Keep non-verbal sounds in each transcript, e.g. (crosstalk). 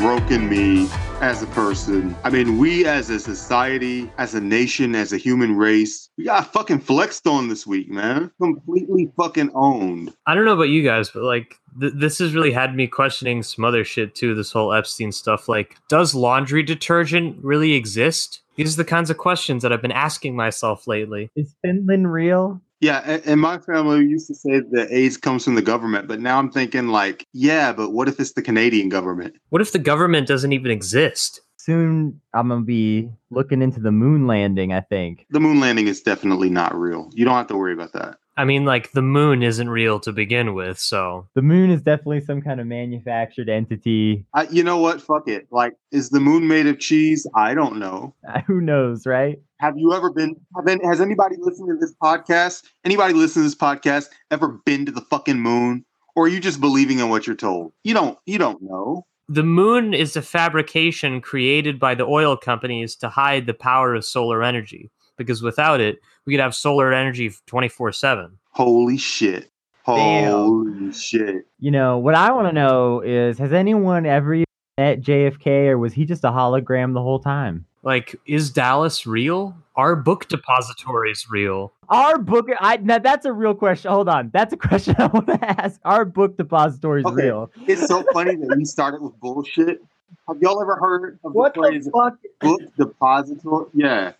It's just completely broken me as a person. I mean, we as a society, as a nation, as a human race, we got fucking flexed on this week, man. Completely fucking owned. I don't know about you guys, but like th- this has really had me questioning some other shit too. This whole Epstein stuff. Like, does laundry detergent really exist? These are the kinds of questions that I've been asking myself lately. Is Finland real? Yeah, and, and my family used to say that AIDS comes from the government, but now I'm thinking like, yeah, but what if it's the Canadian government? What if the government doesn't even exist? Soon I'm gonna be looking into the moon landing, I think. The moon landing is definitely not real. You don't have to worry about that. I mean, like the moon isn't real to begin with, so The moon is definitely some kind of manufactured entity. I, you know what? Fuck it. Like, is the moon made of cheese? I don't know. (laughs) Who knows, right? Have you ever been, have been? Has anybody listening to this podcast? Anybody listening to this podcast ever been to the fucking moon? Or are you just believing in what you're told? You don't. You don't know. the moon is a fabrication created by the oil companies to hide the power of solar energy. Because without it, we could have solar energy 24 7. Holy shit. Damn. Holy shit. You know, what I want to know is has anyone ever met JFK or was he just a hologram the whole time? Like, is Dallas real? Are book uh, depositories real? Our book I now that's a real question. Hold on. That's a question (laughs) I want to ask. Our book depository is Okay. real. It's so funny that we started with bullshit. Have y'all ever heard of What the the phrase fuck? book depository? Yeah.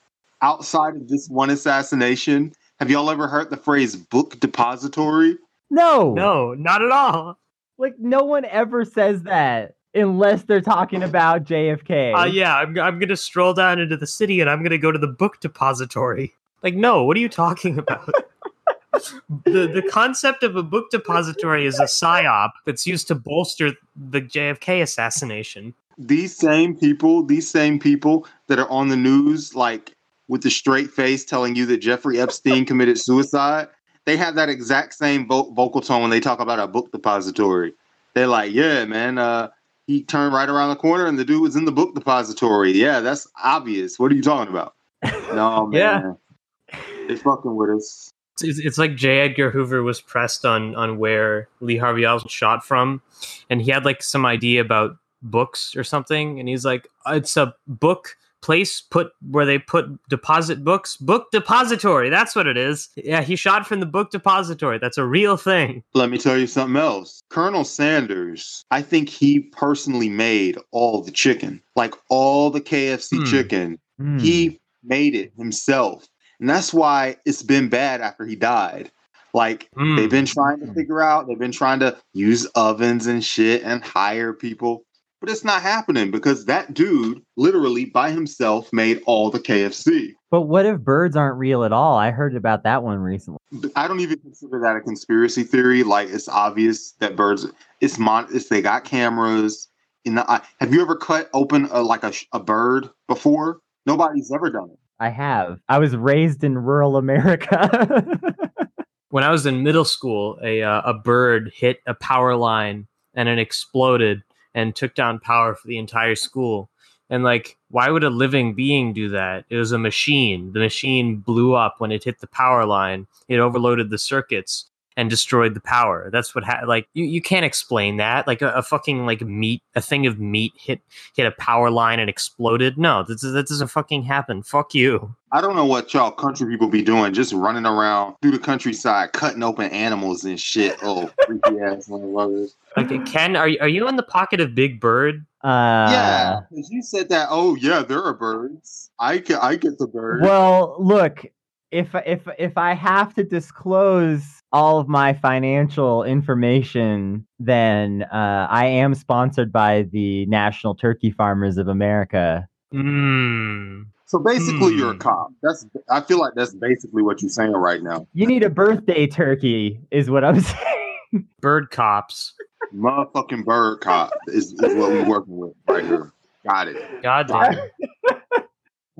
Outside of this one assassination, have y'all ever heard the phrase book depository? No. No, not at all. Like no one ever says that unless they're talking about JFK. Uh, yeah, I'm, I'm going to stroll down into the city and I'm going to go to the book depository. Like, no, what are you talking about? (laughs) the, the concept of a book depository is a psyop that's used to bolster the JFK assassination. These same people, these same people that are on the news, like with the straight face telling you that Jeffrey Epstein committed suicide, they have that exact same vo- vocal tone when they talk about a book depository. They're like, yeah, man, uh, he turned right around the corner and the dude was in the book depository. Yeah, that's obvious. What are you talking about? (laughs) No, man. Yeah. They fucking with us. It's, it's like J. Edgar Hoover was pressed on on where Lee Harvey Oswald shot from, and he had like some idea about books or something, and he's like, "It's a book place put where they put deposit books, book depository. That's what it is." Yeah, he shot from the book depository. That's a real thing. Let me tell you something else. Colonel Sanders, I think he personally made all the chicken, like all the KFC Hmm. chicken. Hmm. He made it himself. And that's why it's been bad after he died. Like Hmm. they've been trying to figure out, they've been trying to use ovens and shit and hire people. But it's not happening because that dude literally by himself made all the KFC. But what if birds aren't real at all? I heard about that one recently. I don't even consider that a conspiracy theory. Like it's obvious that birds, it's mon, it's they got cameras in the eye. Have you ever cut open a, like a, a bird before? Nobody's ever done it. I have. I was raised in rural America. (laughs) when I was in middle school, a uh, a bird hit a power line and it exploded and took down power for the entire school. And like, why would a living being do that? It was a machine. The machine blew up when it hit the power line. It overloaded the circuits and destroyed the power. That's what ha- like you, you can't explain that. Like a, a fucking like meat, a thing of meat hit hit a power line and exploded. No, that, that doesn't fucking happen. Fuck you. I don't know what y'all country people be doing, just running around through the countryside, cutting open animals and shit. Oh, freaky ass motherfuckers. Like Ken, are you, are you in the pocket of Big Bird? uh, yeah, 'cause you said that. Oh, yeah, there are birds. I get, I get the bird. Well, look, if if if I have to disclose all of my financial information, then uh, I am sponsored by the National Turkey Farmers of America. Mm. so basically, you're a Hmm. cop. That's. I feel like that's basically what you're saying right now. You need a birthday turkey, is what I'm (laughs) saying. Bird cops. Motherfucking bird cop is, is what we're working with right here. Got it. God damn. (laughs)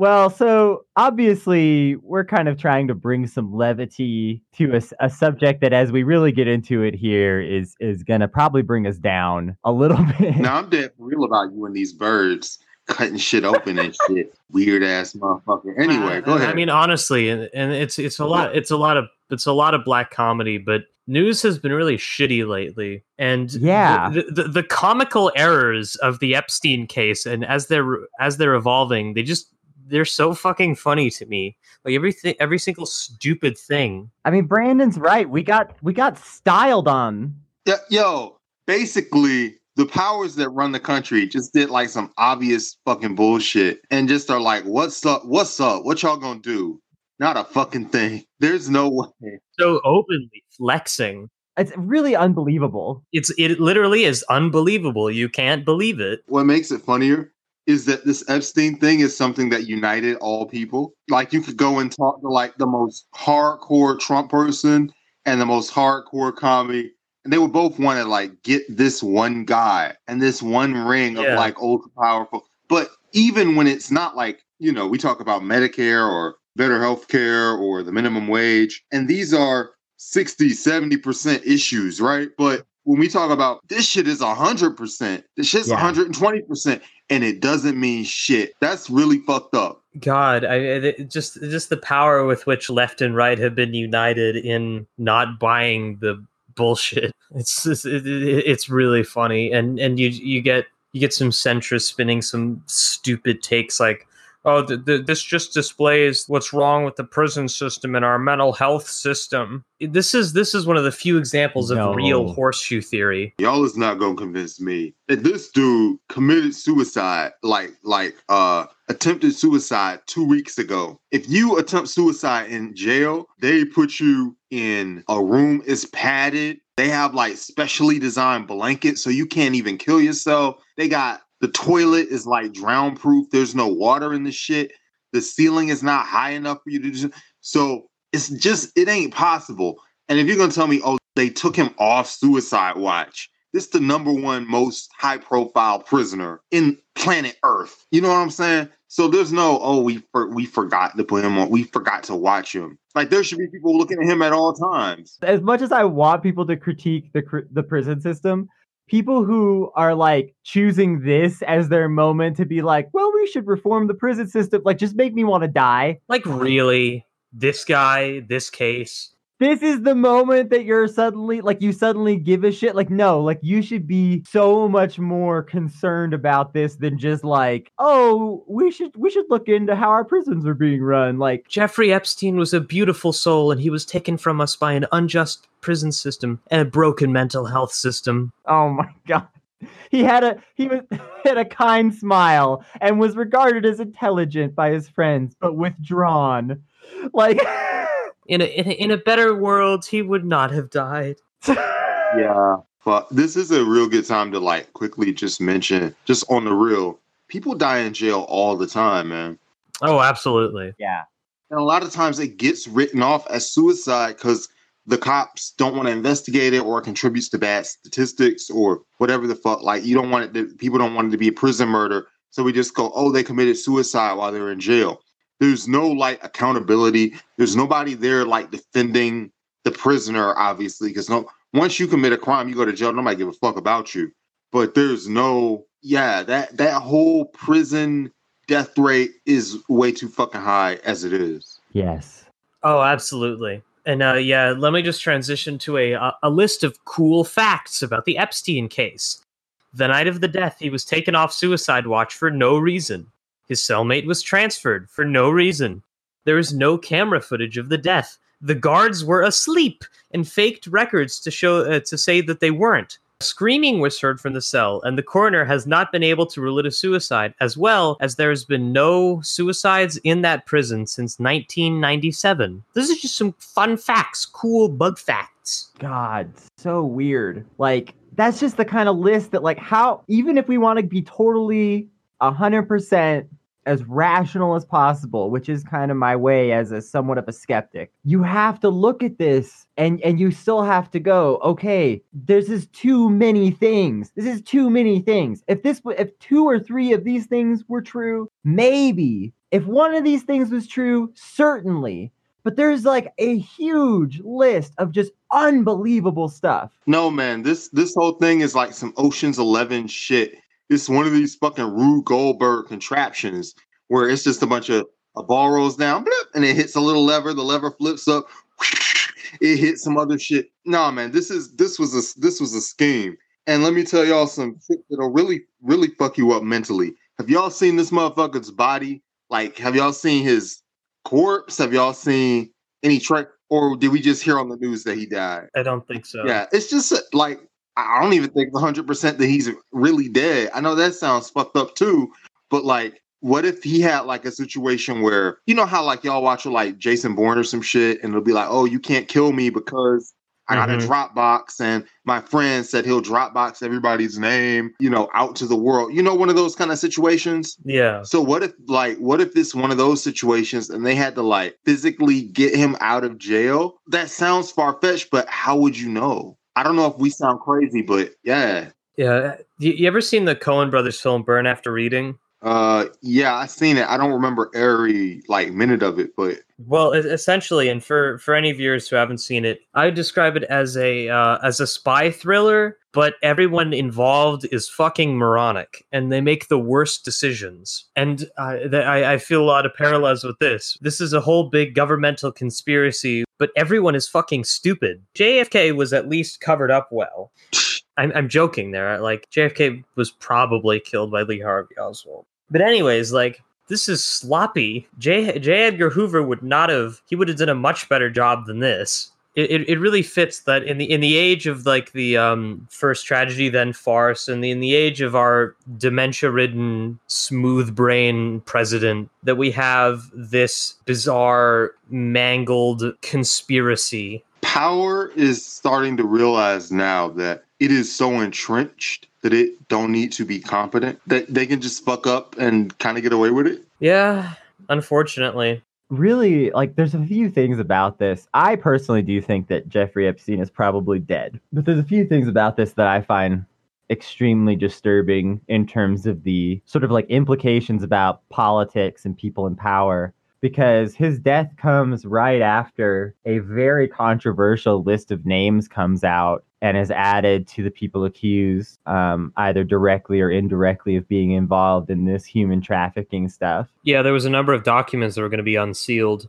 Well, so obviously, we're kind of trying to bring some levity to a subject that, as we really get into it here, is is gonna probably bring us down a little (laughs) bit. Now I'm dead real about you and these birds cutting shit open and shit. Weird ass motherfucker. Anyway, go I- ahead. I mean, honestly, and, and it's it's a lot. It's a lot of it's a lot of black comedy, but news has been really shitty lately and Yeah. the, the, the comical errors of the epstein case and as they're as they're evolving they just they're so fucking funny to me like everything every single stupid thing I mean, Brandon's right. We got we got styled on. Yeah, yo, basically the powers that run the country just did like some obvious fucking bullshit and just are like, what's up? What's up? What y'all gonna do? Not a fucking thing. There's no way. so openly flexing It's really unbelievable. it's it literally is unbelievable you can't believe it What makes it funnier is that this Epstein thing is something that united all people. Like you could go and talk to like the most hardcore Trump person and the most hardcore commie, and they would both want to like get this one guy and this one ring of like ultra powerful. But even when it's not like, you know, we talk about Medicare or better health care or the minimum wage, and these are 60, 70% issues, right? But when we talk about this shit is 100%, this shit's Yeah. 120%, and it doesn't mean shit. That's really fucked up. God, I just just the power with which left and right have been united in not buying the bullshit. (laughs) It's just, it, it- it's really funny, and and you you get you get some centrists spinning some stupid takes like, oh, th- th- this just displays what's wrong with the prison system and our mental health system. This is this is one of the few examples of No. real horseshoe theory. Y'all is not gonna convince me that this dude committed suicide, like like uh attempted suicide two weeks ago. If you attempt suicide in jail, they put you in a room is padded. They have like specially designed blankets so you can't even kill yourself. They got the toilet is like drown proof. There's no water in the shit. The ceiling is not high enough for you to do so. It's just it ain't possible. And if you're gonna tell me, oh, they took him off suicide watch. This is the number one most high profile prisoner in planet Earth. You know what I'm saying? So there's no, oh, we for, we forgot to put him on. We forgot to watch him. Like there should be people looking at him at all times. As much as I want people to critique the the prison system, people who are like choosing this as their moment to be like, well, we should reform the prison system, like just make me want to die. Like really, this guy, this case. This is the moment that you're suddenly like you suddenly give a shit. Like, no, like you should be so much more concerned about this than just like, oh, we should we should look into how our prisons are being run. Like, Jeffrey Epstein was a beautiful soul and he was taken from us by an unjust prison system and a broken mental health system. oh my god. He had a he was (laughs) had a kind smile and was regarded as intelligent by his friends, but withdrawn. Like (laughs) In a, in a in a better world, he would not have died. (laughs) Yeah. But this is a real good time to like quickly just mention, just on the real, people die in jail all the time, man. Oh, absolutely. yeah. And a lot of times it gets written off as suicide because the cops don't want to investigate it or it contributes to bad statistics or whatever the fuck. Like you don't want it to, people don't want it to be a prison murder. So we just go, oh, they committed suicide while they were in jail. There's no like accountability. There's nobody there like defending the prisoner, obviously, because no once you commit a crime, you go to jail, nobody give a fuck about you. But there's no, yeah, that that whole prison death rate is way too fucking high as it is. Yes. Oh, absolutely. And uh, yeah, let me just transition to a a- a list of cool facts about the Epstein case. The night of the death, he was taken off suicide watch for no reason. His cellmate was transferred for no reason. There is no camera footage of the death. The guards were asleep and faked records to show uh, to say that they weren't. Screaming was heard from the cell, and the coroner has not been able to rule it a suicide, as well as there has been no suicides in that prison since 1997. This is just some fun facts, cool bug facts. God, so weird. Like that's just the kind of list that like how even if we want to be totally hundred percent as rational as possible, which is kind of my way as a somewhat of a skeptic, you have to look at this and and you still have to go, okay, this is too many things. This is too many things. If this if two or three of these things were true, maybe. If one of these things was true, certainly. But there's like a huge list of just unbelievable stuff. No, man, this this whole thing is like some Ocean's Eleven shit. It's one of these fucking Rube Goldberg contraptions where it's just a bunch of a ball rolls down, blip, and it hits a little lever. The lever flips up, (laughs) it hit some other shit. Nah, man, this is this was a this was a scheme. And let me tell y'all some shit that'll really really fuck you up mentally. Have y'all seen this motherfucker's body? Like, have y'all seen his corpse? Have y'all seen any track? Or did we just hear on the news that he died? I don't think so. Yeah, it's just like I don't even think 100 percent that he's really dead. I know that sounds fucked up too, but like, what if he had like a situation where you know how like y'all watch like Jason Bourne or some shit, and it'll be like, oh, you can't kill me because I got Mhm. a Dropbox, and my friend said he'll Dropbox everybody's name, you know, out to the world. You know, one of those kind of situations. Yeah. So what if like what if it's one of those situations and they had to like physically get him out of jail? That sounds far fetched, but how would you know? I don't know if we sound crazy, but yeah. Yeah. You, you ever seen the Coen brothers film Burn After Reading? Uh yeah, I seen it. I don't remember every like minute of it, but Well, essentially, and for for any viewers who haven't seen it, I would describe it as a uh, as a spy thriller, but everyone involved is fucking moronic, and they make the worst decisions. And uh, th- I, I feel a lot of parallels with this. This is a whole big governmental conspiracy, but everyone is fucking stupid. JFK was at least covered up well. (laughs) I'm, I'm joking there. Like JFK was probably killed by Lee Harvey Oswald. But anyways, like this is sloppy. J. J. Edgar Hoover would not have. He would have done a much better job than this. It, it, it really fits that in the in the age of like the um, first tragedy then farce and the in the age of our dementia ridden smooth brain president that we have this bizarre mangled conspiracy power is starting to realize now that it is so entrenched that it don't need to be competent that they can just fuck up and kind of get away with it. yeah unfortunately really like there's a few things about this i personally do think that jeffrey epstein is probably dead but there's a few things about this that i find extremely disturbing in terms of the sort of like implications about politics and people in power because his death comes right after a very controversial list of names comes out and is added to the people accused um, either directly or indirectly of being involved in this human trafficking stuff yeah there was a number of documents that were going to be unsealed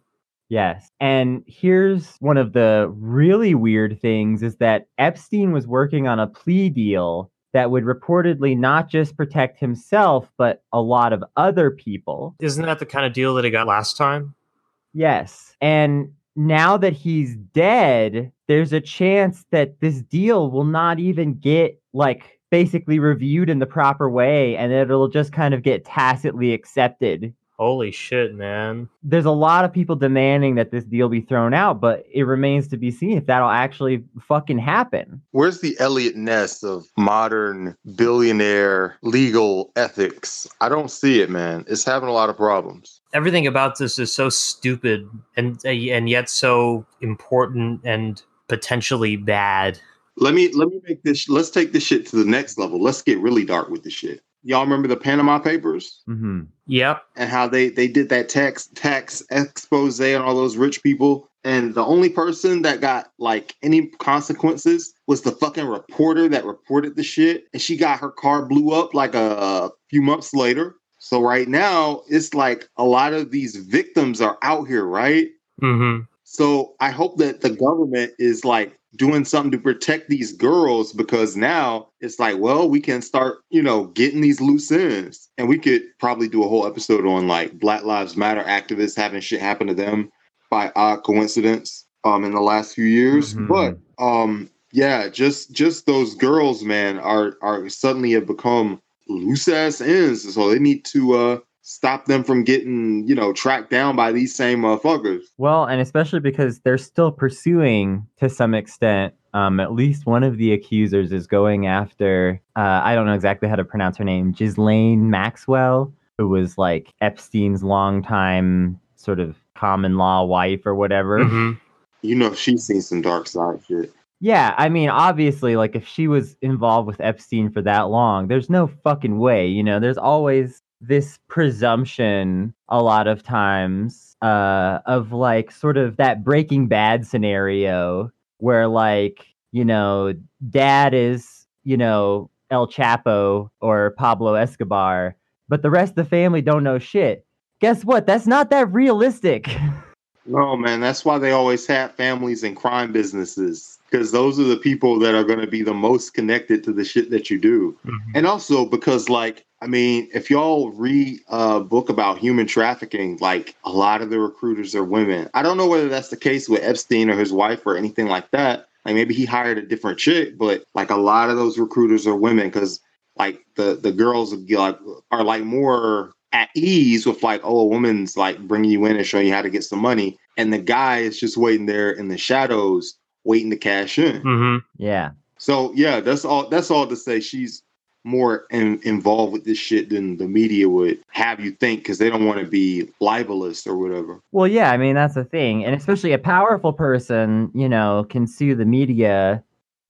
Yes. And here's one of the really weird things is that Epstein was working on a plea deal that would reportedly not just protect himself, but a lot of other people. isn't that the kind of deal that he got last time Yes. And now that he's dead, there's a chance that this deal will not even get like basically reviewed in the proper way and it'll just kind of get tacitly accepted holy shit man there's a lot of people demanding that this deal be thrown out, but it remains to be seen if that'll actually fucking happen. Where's the Eliot Ness of modern billionaire legal ethics? I don't see it, man. It's having a lot of problems. everything about this is so stupid and and yet so important and potentially bad. Let me let me make this. Let's take this shit to the next level. Let's get really dark with this shit. Y'all remember the Panama Papers hmm Yep. and how they they did that tax tax expose on all those rich people, and the only person that got like any consequences was the fucking reporter that reported the shit, and she got her car blew up like a few months later. So right now, it's like a lot of these victims are out here, right? Mm-hmm. So I hope that the government is like doing something to protect these girls because now it's like, well, we can start, you know, getting these loose ends. And we could probably do a whole episode on like Black Lives Matter activists having shit happen to them by odd coincidence um in the last few years. Mhm. But um yeah, just just those girls, man, are are suddenly have become loose ass ends. So they need to uh stop them from getting, you know, tracked down by these same motherfuckers. Well, and especially because they're still pursuing to some extent. Um, at least one of the accusers is going after. Uh, I don't know exactly how to pronounce her name. Ghislaine Maxwell, who was like Epstein's longtime sort of common law wife or whatever. Mm-hmm. You know, she's seen some dark side shit. Yeah, I mean, obviously, like if she was involved with Epstein for that long, there's no fucking way. You know, there's always this presumption a lot of times uh, of like sort of that Breaking Bad scenario where like you know, dad is you know El Chapo or Pablo Escobar, but the rest of the family don't know shit. Guess what? That's not that realistic. (laughs) No, man, that's why they always have families in crime businesses because those are the people that are going to be the most connected to the shit that you do. Mhm. And also because, like, I mean, if y'all read a book about human trafficking, like a lot of the recruiters are women. I don't know whether that's the case with Epstein or his wife or anything like that. Like maybe he hired a different chick, but like a lot of those recruiters are women because like the the girls like are like more at ease with like oh a woman's like bringing you in and showing you how to get some money and the guy is just waiting there in the shadows waiting to cash in Mhm. Yeah. so yeah that's all that's all to say she's more in, involved with this shit than the media would have you think because they don't want to be libelous or whatever Well, yeah, I mean that's the thing, and especially a powerful person, you know, can sue the media,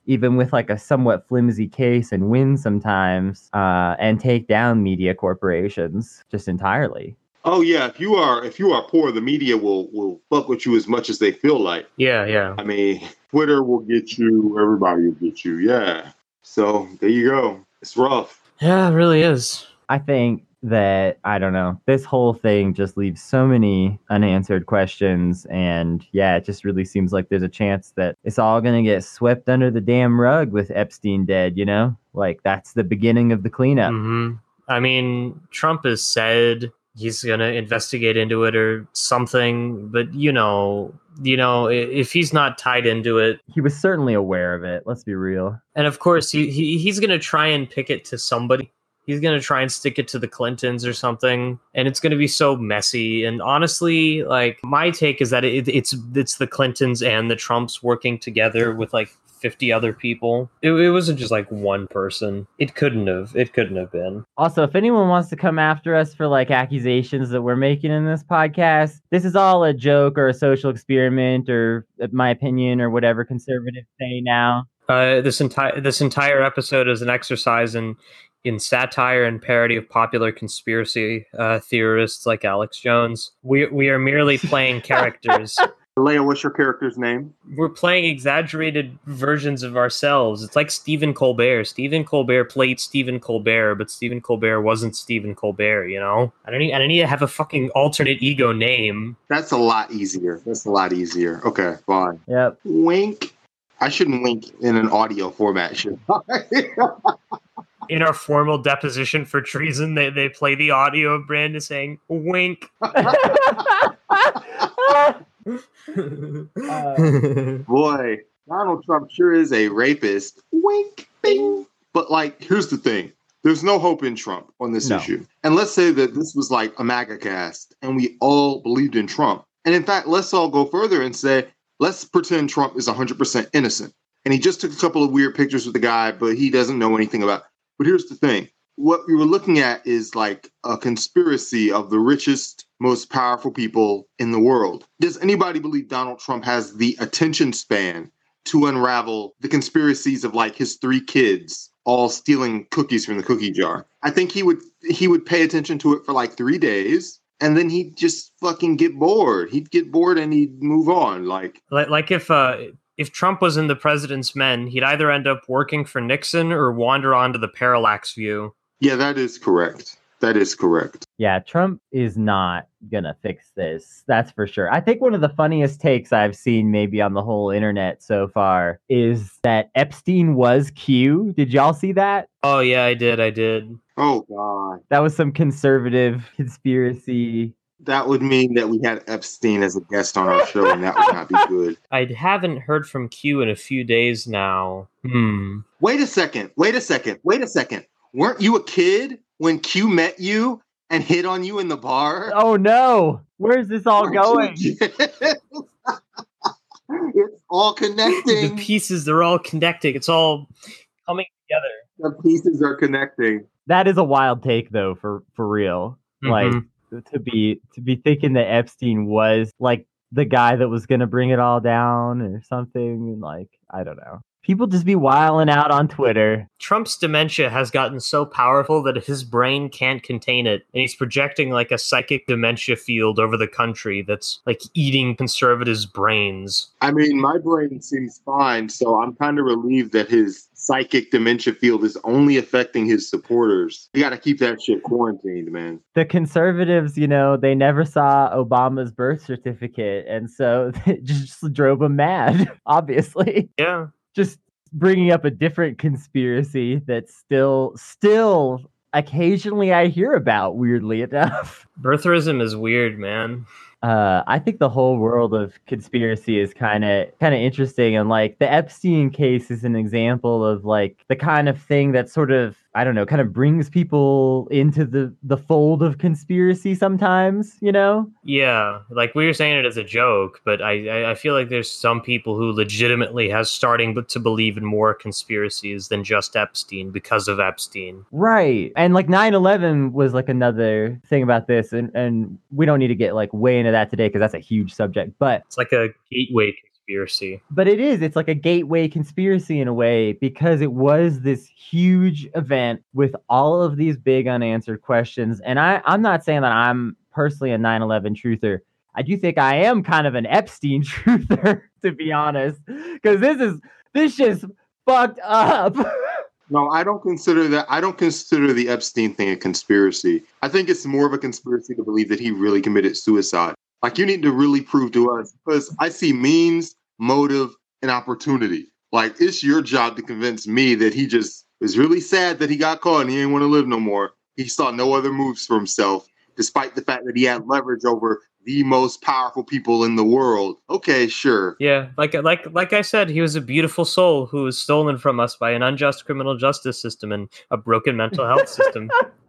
even with like a somewhat flimsy case, and win sometimes, uh, and take down media corporations just entirely. oh yeah if you are if you are poor the media will will fuck with you as much as they feel like Yeah, yeah. I mean, Twitter will get you, everybody will get you. Yeah. So there you go. It's rough. Yeah, it really is. I think that I don't know. This whole thing just leaves so many unanswered questions, and yeah, it just really seems like there's a chance that it's all gonna get swept under the damn rug with Epstein dead. You know, like that's the beginning of the cleanup. hmm I mean, Trump has said he's gonna investigate into it or something, but you know, you know, if he's not tied into it, He was certainly aware of it. Let's be real. and of course he, he he's gonna try and pick it to somebody. He's gonna try and stick it to the Clintons or something, and it's gonna be so messy. And honestly, like my take is that it, it's it's the Clintons and the Trumps working together with like fifty other people. It, it wasn't just like one person. It couldn't have. It couldn't have been. Also, if anyone wants to come after us for like accusations that we're making in this podcast, this is all a joke or a social experiment or uh, my opinion or whatever conservatives say now. Uh, this entire this entire episode is an exercise in in satire and parody of popular conspiracy uh, theorists like Alex Jones. We we are merely playing (laughs) characters. Leia, what's your character's name? We're playing exaggerated versions of ourselves. It's like Stephen Colbert. Stephen Colbert played Stephen Colbert, but Stephen Colbert wasn't Stephen Colbert. You know, I don't need I don't need to have a fucking alternate ego name. That's a lot easier. That's a lot easier. Okay, fine. Yep. Wink. I shouldn't wink in an audio format, should I? (laughs) In our formal deposition for treason, they, they play the audio of Brandon saying "wink." (laughs) Uh, Boy, Donald Trump sure is a rapist. Wink, bing. But like, here's the thing: there's no hope in Trump on this No. issue. And let's say that this was like a MAGA cast, and we all believed in Trump. And in fact, let's all go further and say, let's pretend Trump is 100% innocent, and he just took a couple of weird pictures with the guy, but he doesn't know anything about. But here's the thing: what we were looking at is like a conspiracy of the richest, most powerful people in the world. Does anybody believe Donald Trump has the attention span to unravel the conspiracies of like his three kids all stealing cookies from the cookie jar? I think he would he would pay attention to it for like 3 days and then he'd just fucking get bored. He'd get bored and he'd move on like like like if uh if Trump was in the president's men, he'd either end up working for Nixon or wander onto the parallax view. yeah, that is correct. That is correct. Yeah, Trump is not gonna fix this. That's for sure. I think one of the funniest takes I've seen maybe on the whole internet so far is that Epstein was Q. Did y'all see that? Oh yeah, I did, I did. Oh god. That was some conservative conspiracy. That would mean that we had Epstein as a guest on our show and that would not be good. (laughs) I haven't heard from Q in a few days now. Hmm. Wait a second. Wait a second. Wait a second. Weren't you a kid when Q met you and hit on you in the bar? Oh no! Where's this all going? (laughs) it's all connecting. The pieces they're all connecting. It's all coming together. The pieces are connecting. That is a wild take though, for for real. Like Mhm. To be to be thinking that Epstein was like the guy that was gonna bring it all down or something, and like I don't know. People just be wiling out on Twitter. Trump's dementia has gotten so powerful that his brain can't contain it, and he's projecting like a psychic dementia field over the country that's like eating conservatives' brains. I mean, my brain seems fine, so I'm kind of relieved that his psychic dementia field is only affecting his supporters. You got to keep that shit quarantined, man. The conservatives, you know, they never saw Obama's birth certificate, and so (laughs) it just drove them mad, (laughs) obviously. Yeah. Just bringing up a different conspiracy that's still, still occasionally I hear about, weirdly enough. Birtherism is weird, man. Uh, I think the whole world of conspiracy is kind of kind of interesting, and like the Epstein case is an example of like the kind of thing that sort of I don't know, kind of brings people into the the fold of conspiracy sometimes, you know? Yeah, like we were saying it as a joke, but I I- feel like there's some people who legitimately has starting to believe in more conspiracies than just Epstein because of Epstein. Right. And like 9/11 was like another thing about this and and we don't need to get like way into that today cuz that's a huge subject, but It's like a gateway conspiracy. but it is it's like a gateway conspiracy in a way because it was this huge event with all of these big unanswered questions and i i'm not saying that i'm personally a 9-11 truther i do think i am kind of an epstein (laughs) truther to be honest because this is this just fucked up (laughs) No, I don't consider that. I don't consider the Epstein thing a conspiracy. I think it's more of a conspiracy to believe that he really committed suicide. Like you need to really prove to us because I see means, motive, and opportunity. Like it's your job to convince me that he just was really sad that he got caught and he didn't want to live no more. He saw no other moves for himself, despite the fact that he had leverage over the most powerful people in the world. Okay, sure. Yeah, like like like I said, he was a beautiful soul who was stolen from us by an unjust criminal justice system and a broken mental health system. (laughs)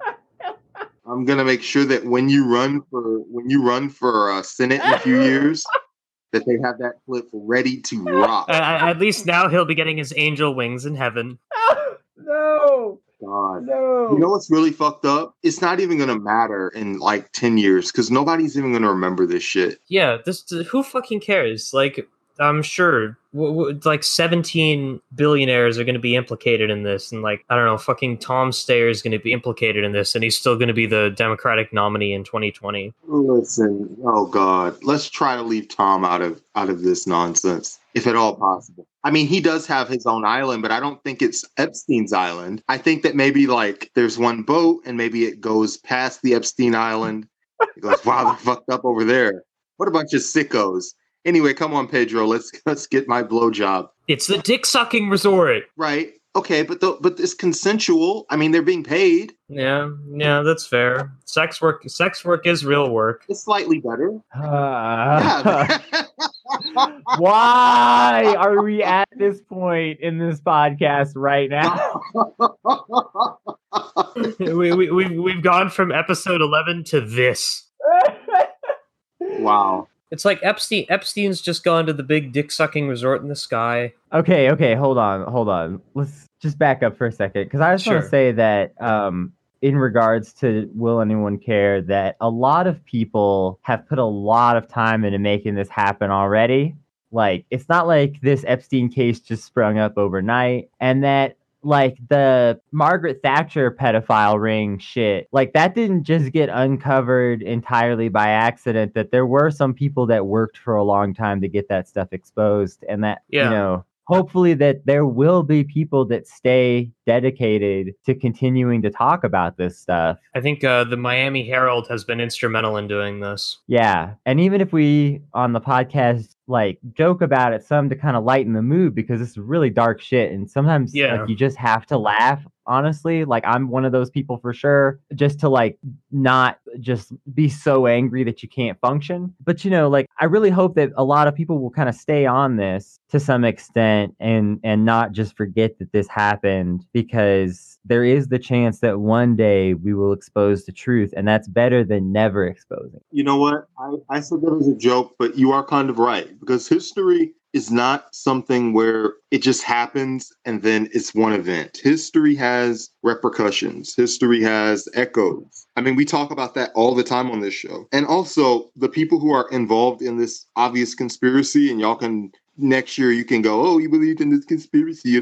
I'm gonna make sure that when you run for when you run for uh, Senate in a few years, (laughs) that they have that clip ready to rock. Uh, at least now he'll be getting his angel wings in heaven. (laughs) no God. no You know what's really fucked up? It's not even gonna matter in like ten years because nobody's even gonna remember this shit. Yeah, this who fucking cares? Like, I'm sure like 17 billionaires are going to be implicated in this, and like I don't know, fucking Tom Steyer is going to be implicated in this, and he's still going to be the Democratic nominee in 2020. Listen, oh God, let's try to leave Tom out of out of this nonsense, if at all possible. I mean, he does have his own island, but I don't think it's Epstein's island. I think that maybe like there's one boat, and maybe it goes past the Epstein island. It goes, wow, they're fucked up over there. What a bunch of sickos. Anyway, come on, Pedro. Let's (laughs) let's get my blowjob. It's the dick sucking resort. Right. Okay, but the, but it's consensual. I mean, they're being paid. Yeah, yeah, that's fair. Sex work, sex work is real work. It's slightly better. Uh, Yeah. (laughs) Why are we at this point in this podcast right now? (laughs) we, we, we've, we've gone from episode 11 to this. wow. It's like Epstein. Epstein's just gone to the big dick sucking resort in the sky. okay, okay, hold on, hold on. Let's just back up for a second because I just want to say that um, in regards to will anyone care that a lot of people have put a lot of time into making this happen already. Like it's not like this Epstein case just sprung up overnight, and that like the Margaret Thatcher pedophile ring shit, like that didn't just get uncovered entirely by accident. That there were some people that worked for a long time to get that stuff exposed, and that Yeah. you know, hopefully that there will be people that stay dedicated to continuing to talk about this stuff. I think uh, the Miami Herald has been instrumental in doing this. Yeah, and even if we on the podcast like joke about it some to kind of lighten the mood because this is really dark shit and sometimes Yeah. like you just have to laugh honestly like i'm one of those people for sure just to like not just be so angry that you can't function but you know like i really hope that a lot of people will kind of stay on this to some extent and and not just forget that this happened because there is the chance that one day we will expose the truth and that's better than never exposing You know what? I, I said that as a joke, but you are kind of right because history is not something where it just happens and then it's one event. History has repercussions, history has echoes. I mean, we talk about that all the time on this show. And also, the people who are involved in this obvious conspiracy, and y'all can next year you can go, oh, you believed in this conspiracy,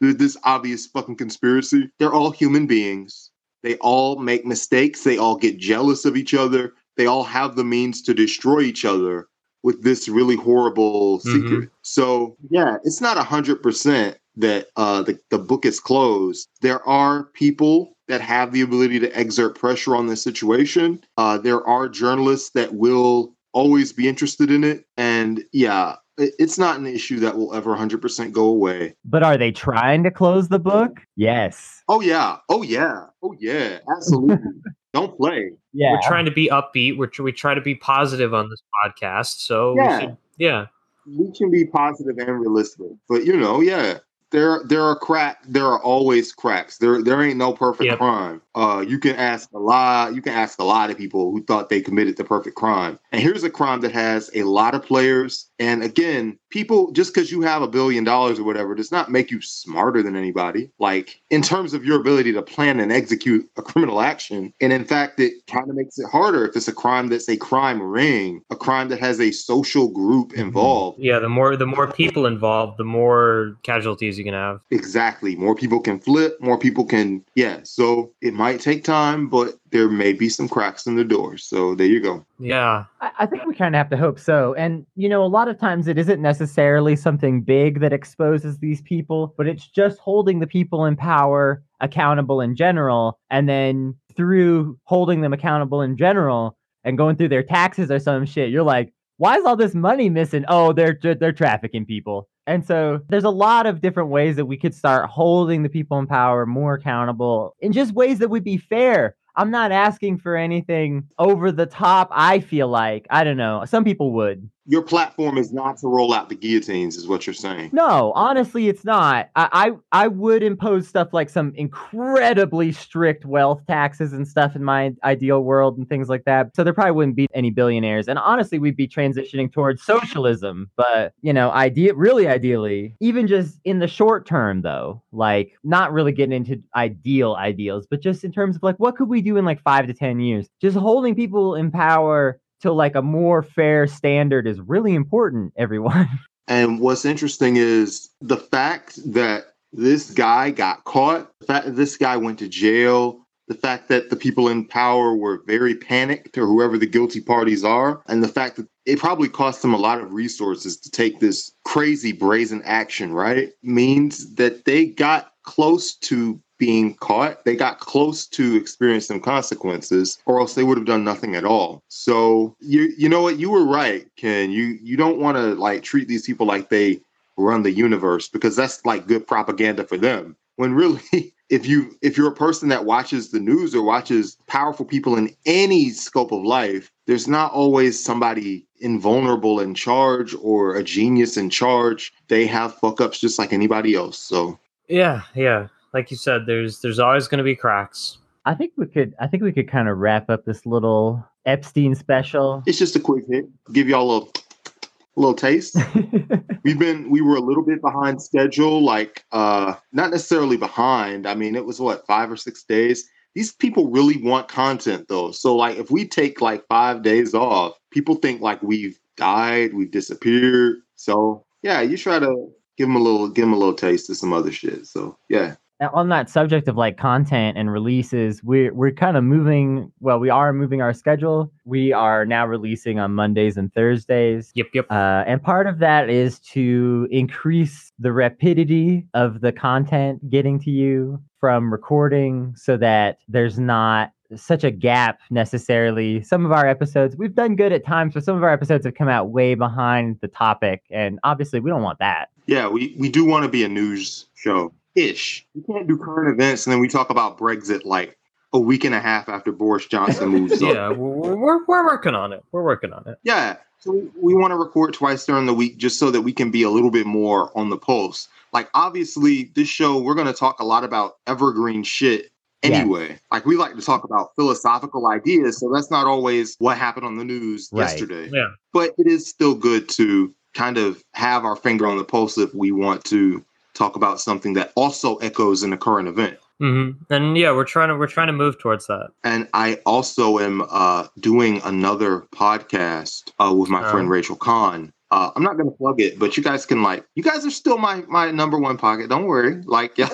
this obvious fucking conspiracy. They're all human beings. They all make mistakes. They all get jealous of each other. They all have the means to destroy each other with this really horrible Mhm. secret. So yeah, it's not a hundred percent that uh, the, the book is closed. There are people that have the ability to exert pressure on this situation. Uh, there are journalists that will always be interested in it. And yeah, it- it's not an issue that will ever 100% go away. But are they trying to close the book? Yes. Oh, yeah. Oh, yeah. Oh, yeah. Absolutely. (laughs) Don't play. Yeah. We're trying to be upbeat. We're tr- we try to be positive on this podcast. So we Yeah. should- yeah. we can be positive and realistic, but you know, yeah, there there are crack. There are always cracks. There there ain't no perfect Yep. crime. Uh, you can ask a lot. You can ask a lot of people who thought they committed the perfect crime. And here's a crime that has a lot of players. And again, people just because you have a billion dollars or whatever does not make you smarter than anybody. Like in terms of your ability to plan and execute a criminal action. And in fact, it kind of makes it harder if it's a crime that's a crime ring, a crime that has a social group involved. Yeah, the more the more people involved, the more casualties you can have. Exactly. More people can flip, more people can, yeah. So it might take time, but there may be some cracks in the door. So there you go. Yeah. I, I think we kind of have to hope so. And, you know, a lot of times it isn't necessarily something big that exposes these people, but it's just holding the people in power accountable in general. And then through holding them accountable in general and going through their taxes or some shit, you're like, why is all this money missing? Oh, they're they're trafficking people. And so there's a lot of different ways that we could start holding the people in power more accountable in just ways that would be fair. I'm not asking for anything over the top. I feel like, I don't know, some people would. Your platform is not to roll out the guillotines, is what you're saying. No, honestly, it's not. I, I I would impose stuff like some incredibly strict wealth taxes and stuff in my ideal world and things like that. So there probably wouldn't be any billionaires. And honestly, we'd be transitioning towards socialism. But you know, idea really ideally, even just in the short term though, like not really getting into ideal ideals, but just in terms of like what could we do in like five to ten years? Just holding people in power to like a more fair standard is really important, everyone. (laughs) And what's interesting is the fact that this guy got caught, the fact that this guy went to jail, the fact that the people in power were very panicked, or whoever the guilty parties are, and the fact that it probably cost them a lot of resources to take this crazy brazen action, right? Means that they got close to being caught. They got close to experiencing consequences, or else they would have done nothing at all. So you you know what? You were right, Ken. You you don't want to like treat these people like they run the universe because that's like good propaganda for them. When really (laughs) if you if you're a person that watches the news or watches powerful people in any scope of life, there's not always somebody invulnerable in charge or a genius in charge. They have fuck ups just like anybody else. So Yeah, yeah. Like you said, there's there's always going to be cracks. I think we could I think we could kind of wrap up this little Epstein special. it's just a quick hit. Give y'all a, a little taste. (laughs) We've been we were a little bit behind schedule, like uh not necessarily behind. I mean, it was what, five or six days. These people really want content though. So like if we take like five days off, people think like we've died, we've disappeared. So yeah, you try to give them a little give them a little taste of some other shit. So yeah. And on that subject of like content and releases, we're we're kind of moving. Well, we are moving our schedule. We are now releasing on Mondays and Thursdays. Yep, yep. Uh, and part of that is to increase the rapidity of the content getting to you from recording so that there's not such a gap necessarily. Some of our episodes, we've done good at times, but some of our episodes have come out way behind the topic. And obviously, we don't want that. Yeah, we, we do want to be a news show. Ish. We can't do current events and then we talk about Brexit like a week and a half after Boris Johnson moves up. yeah, we're, we're we're working on it. We're working on it. Yeah. So we, we want to record twice during the week just so that we can be a little bit more on the pulse. Like obviously this show we're going to talk a lot about evergreen shit Yeah. anyway. Like we like to talk about philosophical ideas, so that's not always what happened on the news Right. yesterday. Yeah. But it is still good to kind of have our finger on the pulse if we want to talk about something that also echoes in a current event. hmm And yeah, we're trying to we're trying to move towards that. And I also am uh, doing another podcast uh, with my Oh. friend Rachel Kahn. Uh, I'm not gonna plug it, but you guys can like. You guys are still my my number one pocket. Don't worry. Like, (laughs) yeah,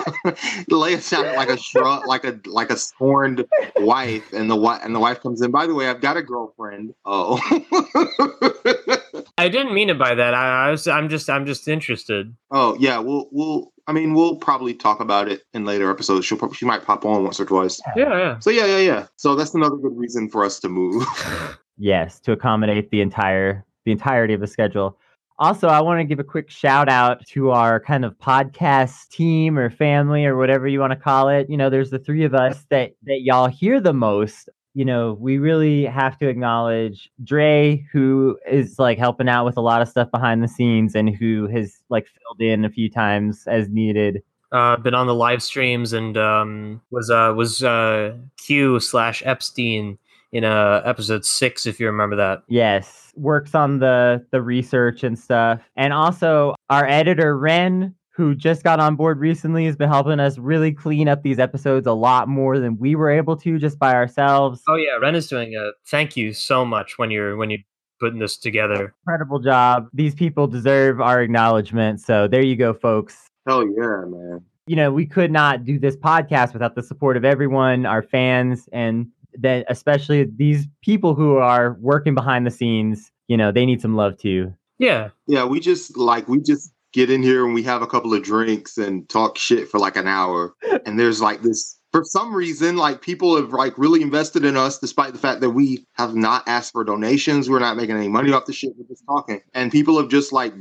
Leia sounded like a shrug, like a like a scorned wife, and the wife and the wife comes in. By the way, I've got a girlfriend. Oh, (laughs) I didn't mean it by that. I, I was. I'm just. I'm just interested. oh yeah. We'll we'll. I mean, we'll probably talk about it in later episodes. She'll prob- she might pop on once or twice. Yeah, yeah. So yeah, yeah, yeah. So that's another good reason for us to move. (laughs) Yes, to accommodate the entire the entirety of the schedule. Also, I want to give a quick shout out to our kind of podcast team or family or whatever you want to call it. You know, there's the three of us that that y'all hear the most. You know, we really have to acknowledge Dre, who is like helping out with a lot of stuff behind the scenes and who has like filled in a few times as needed. Uh, been on the live streams and um, was uh was uh Q slash Epstein in uh episode six if you remember that. Yes, works on the the research and stuff. And also our editor Ren, who just got on board recently, has been helping us really clean up these episodes a lot more than we were able to just by ourselves. Oh yeah, Ren is doing a thank you so much when you're when you're putting this together. Incredible job. These people deserve our acknowledgement. So there you go, folks. Hell yeah, man. You know, we could not do this podcast without the support of everyone, our fans, and that especially these people who are working behind the scenes. You know, they need some love too. Yeah, Yeah, we just like we just get in here and we have a couple of drinks and talk shit for like an hour. And there's like this for some reason, like people have like really invested in us despite the fact that we have not asked for donations. We're not making any money off the shit. We're just talking. And people have just like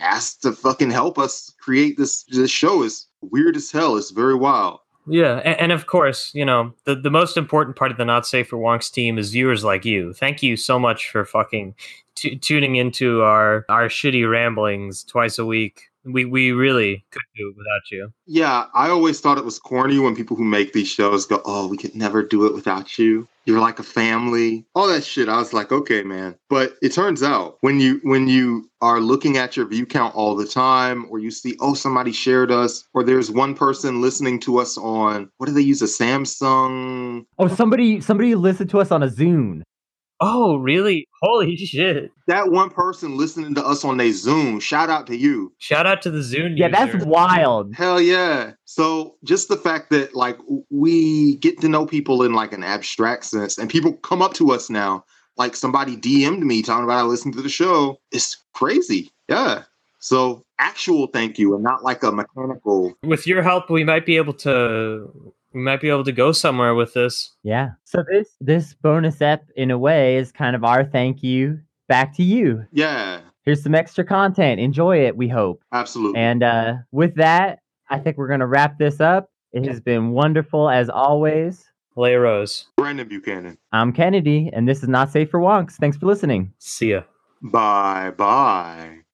asked to fucking help us create this this show is weird as hell. It's very wild. Yeah, and, and of course, you know the the most important part of the Not Safe for Wonks team is viewers like you. Thank you so much for fucking t- tuning into our our shitty ramblings twice a week. We we really could do it without you. Yeah, I always thought it was corny when people who make these shows go, "Oh, we could never do it without you. You're like a family." All that shit. I was like, "Okay, man." But it turns out when you when you are looking at your view count all the time or you see, "Oh, somebody shared us," or there's one person listening to us on what do they use a Samsung? Oh, somebody somebody listened to us on a Zune. Oh, really? Holy (laughs) shit! That one person listening to us on their Zune. Shout out to you. Shout out to the Zune. Yeah, that's wild. Hell yeah. So just the fact that like we get to know people in like an abstract sense and people come up to us now, like somebody DM'd me talking about I listened to the show. It's crazy. Yeah. So actual thank you and not like a mechanical. with your help, we might be able to we might be able to go somewhere with this. Yeah. So this this bonus app in a way is kind of our thank you back to you. Yeah, Here's some extra content. Enjoy it, we hope. absolutely. And uh with that, I think we're gonna wrap this up. It has been wonderful as always. Leia Rose. Brandon Buchanan. I'm Kennedy, and this is Not Safe for Wonks. Thanks for listening. See ya. Bye bye.